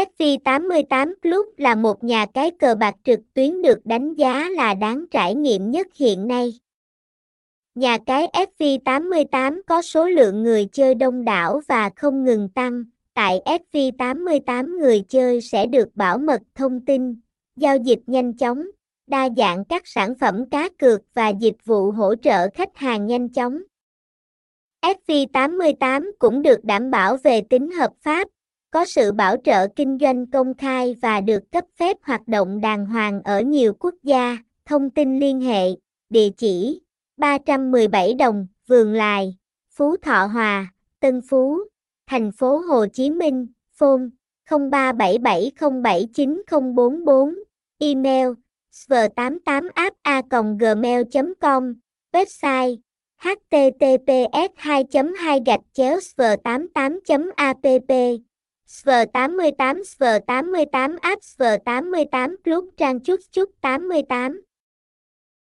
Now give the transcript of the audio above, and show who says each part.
Speaker 1: FV88 Club là một nhà cái cờ bạc trực tuyến được đánh giá là đáng trải nghiệm nhất hiện nay. Nhà cái FV88 có số lượng người chơi đông đảo và không ngừng tăng. Tại FV88 người chơi sẽ được bảo mật thông tin, giao dịch nhanh chóng, đa dạng các sản phẩm cá cược và dịch vụ hỗ trợ khách hàng nhanh chóng. FV88 cũng được đảm bảo về tính hợp pháp, có sự bảo trợ kinh doanh công khai và được cấp phép hoạt động đàng hoàng ở nhiều quốc gia. Thông tin liên hệ, địa chỉ 317 Đồng, Vườn Lài, Phú Thọ Hòa, Tân Phú, thành phố Hồ Chí Minh, phone 0377079044, email sv88app.gmail.com, website https 2 2 gạch chéo sv 88 app sv 88 sv 88 app sv 88 Plus, trang chút chút 88